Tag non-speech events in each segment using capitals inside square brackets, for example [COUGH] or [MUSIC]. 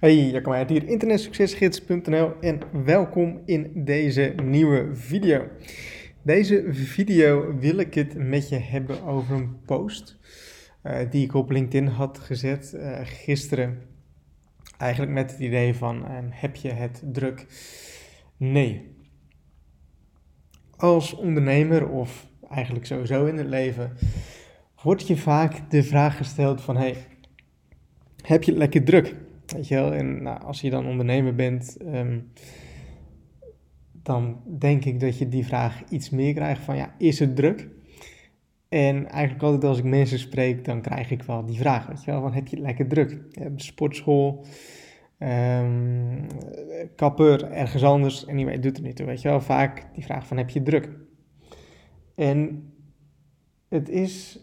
Hey, Jacco Meijert hier, internetsuccesgids.nl en welkom in deze nieuwe video. Deze video wil ik het met je hebben over een post uh, die ik op LinkedIn had gezet uh, gisteren. Eigenlijk met het idee van, uh, heb je het druk? Nee. Als ondernemer of eigenlijk sowieso in het leven wordt je vaak de vraag gesteld van, hey, heb je lekker druk? Weet je wel, en nou, als je dan ondernemer bent, um, dan denk ik dat je die vraag iets meer krijgt van, ja, is het druk? En eigenlijk altijd als ik mensen spreek, dan krijg ik wel die vraag, weet je wel, van heb je lekker druk? sportschool, um, kapper, ergens anders, en anyway, doet het niet toe, weet je wel. Vaak die vraag van heb je druk? En het is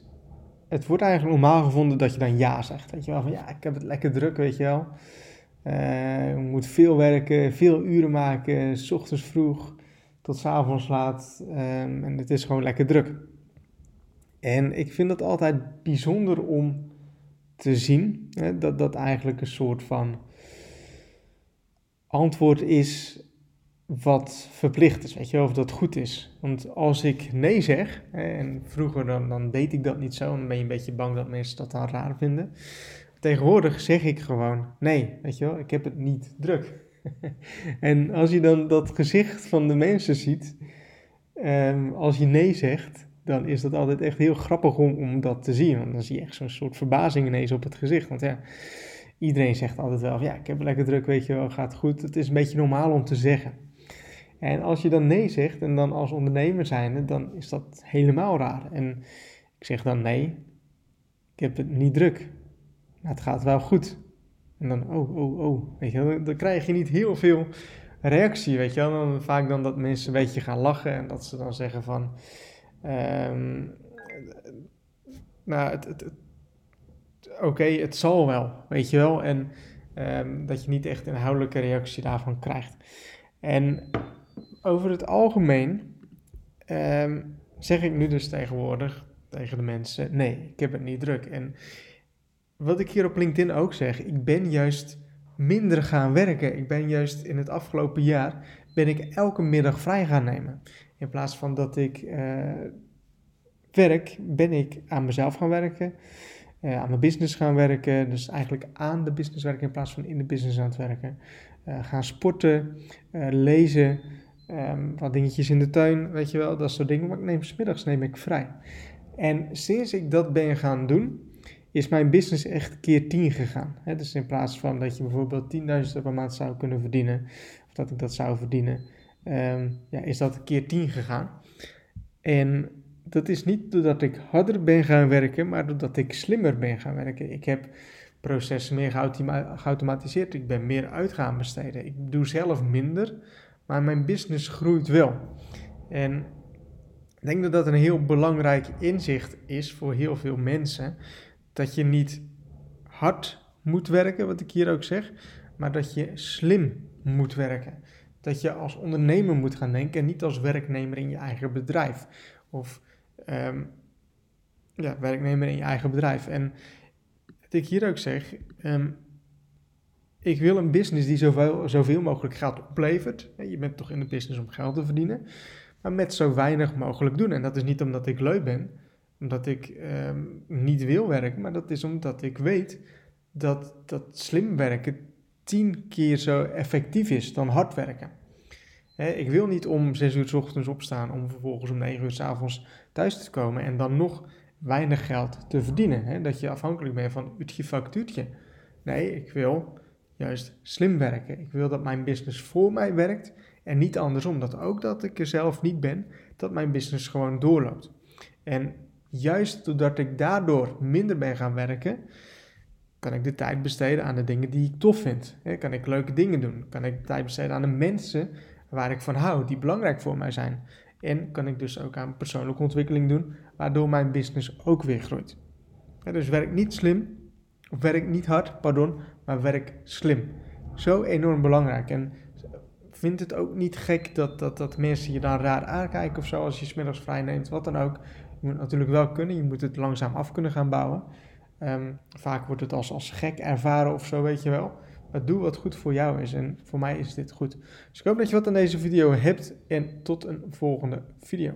het wordt eigenlijk normaal gevonden dat je dan ja zegt. Weet je wel, van ja, ik heb het lekker druk, weet je wel. Uh, je moet veel werken, veel uren maken, s ochtends vroeg tot s avonds laat. Um, en het is gewoon lekker druk. En ik vind het altijd bijzonder om te zien hè, dat dat eigenlijk een soort van antwoord is wat verplicht is, weet je, of dat goed is. Want als ik nee zeg, en vroeger dan, dan deed ik dat niet zo, dan ben je een beetje bang dat mensen dat dan raar vinden. Tegenwoordig zeg ik gewoon nee, weet je wel, ik heb het niet druk. [LAUGHS] en als je dan dat gezicht van de mensen ziet, um, als je nee zegt, dan is dat altijd echt heel grappig om, om dat te zien. Want dan zie je echt zo'n soort verbazing ineens op het gezicht. Want ja, iedereen zegt altijd wel, ja, ik heb lekker druk, weet je wel, gaat goed. Het is een beetje normaal om te zeggen. En als je dan nee zegt, en dan als ondernemer zijnde, dan is dat helemaal raar. En ik zeg dan nee, ik heb het niet druk. Maar het gaat wel goed. En dan, oh, oh, oh, weet je wel, dan krijg je niet heel veel reactie, weet je wel. Dan, vaak dan dat mensen een beetje gaan lachen en dat ze dan zeggen van... Um, nou, het, het, oké, het zal wel, weet je wel. En um, dat je niet echt een inhoudelijke reactie daarvan krijgt. En over het algemeen um, zeg ik nu dus tegenwoordig tegen de mensen: nee, ik heb het niet druk. En wat ik hier op LinkedIn ook zeg, ik ben juist minder gaan werken. Ik ben juist in het afgelopen jaar ben ik elke middag vrij gaan nemen. In plaats van dat ik uh, werk, ben ik aan mezelf gaan werken. Uh, aan mijn business gaan werken. Dus eigenlijk aan de business werken in plaats van in de business aan het werken. Uh, gaan sporten, lezen, Um, wat dingetjes in de tuin, weet je wel, dat soort dingen. Maar ik neem smiddags neem ik vrij. En sinds ik dat ben gaan doen, is mijn business echt keer 10 gegaan. Dus in plaats van dat je bijvoorbeeld 10.000 euro per maand zou kunnen verdienen, of dat ik dat zou verdienen, um, ja, is dat keer 10 gegaan. En dat is niet doordat ik harder ben gaan werken, maar doordat ik slimmer ben gaan werken. Ik heb processen meer geautomatiseerd, ik ben meer uit gaan besteden. Ik doe zelf minder, maar mijn business groeit wel. En ik denk dat dat een heel belangrijk inzicht is voor heel veel mensen. Dat je niet hard moet werken, wat ik hier ook zeg, maar dat je slim moet werken. Dat je als ondernemer moet gaan denken en niet als werknemer in je eigen bedrijf. Of um, ja, werknemer in je eigen bedrijf. En wat ik hier ook zeg, um, ik wil een business die zoveel, zoveel mogelijk geld oplevert. Je bent toch in de business om geld te verdienen. Maar met zo weinig mogelijk doen. En dat is niet omdat ik leuk ben, omdat ik ehm, niet wil werken. Maar dat is omdat ik weet dat, dat slim werken tien keer zo effectief is dan hard werken. ik wil niet om zes uur s ochtends opstaan om vervolgens om negen uur s avonds thuis te komen en dan nog weinig geld te verdienen. dat je afhankelijk bent van uurtje factuurtje. Nee, ik wil juist slim werken. Ik wil dat mijn business voor mij werkt en niet andersom. Dat ook dat ik er zelf niet ben, dat mijn business gewoon doorloopt. En juist doordat ik daardoor minder ben gaan werken, kan ik de tijd besteden aan de dingen die ik tof vind. Kan ik leuke dingen doen? Kan ik tijd besteden aan de mensen waar ik van hou, die belangrijk voor mij zijn? En kan ik dus ook aan persoonlijke ontwikkeling doen, waardoor mijn business ook weer groeit. Dus werk niet slim, of werk niet hard, pardon, maar werk slim. Zo enorm belangrijk. En vind het ook niet gek dat, dat, dat mensen je dan raar aankijken of zo als je smiddags vrij neemt, wat dan ook. Je moet natuurlijk wel kunnen, je moet het langzaam af kunnen gaan bouwen. Um, vaak wordt het als, als gek ervaren of zo, weet je wel. Maar doe wat goed voor jou is. En voor mij is dit goed. Dus ik hoop dat je wat aan deze video hebt. En tot een volgende video.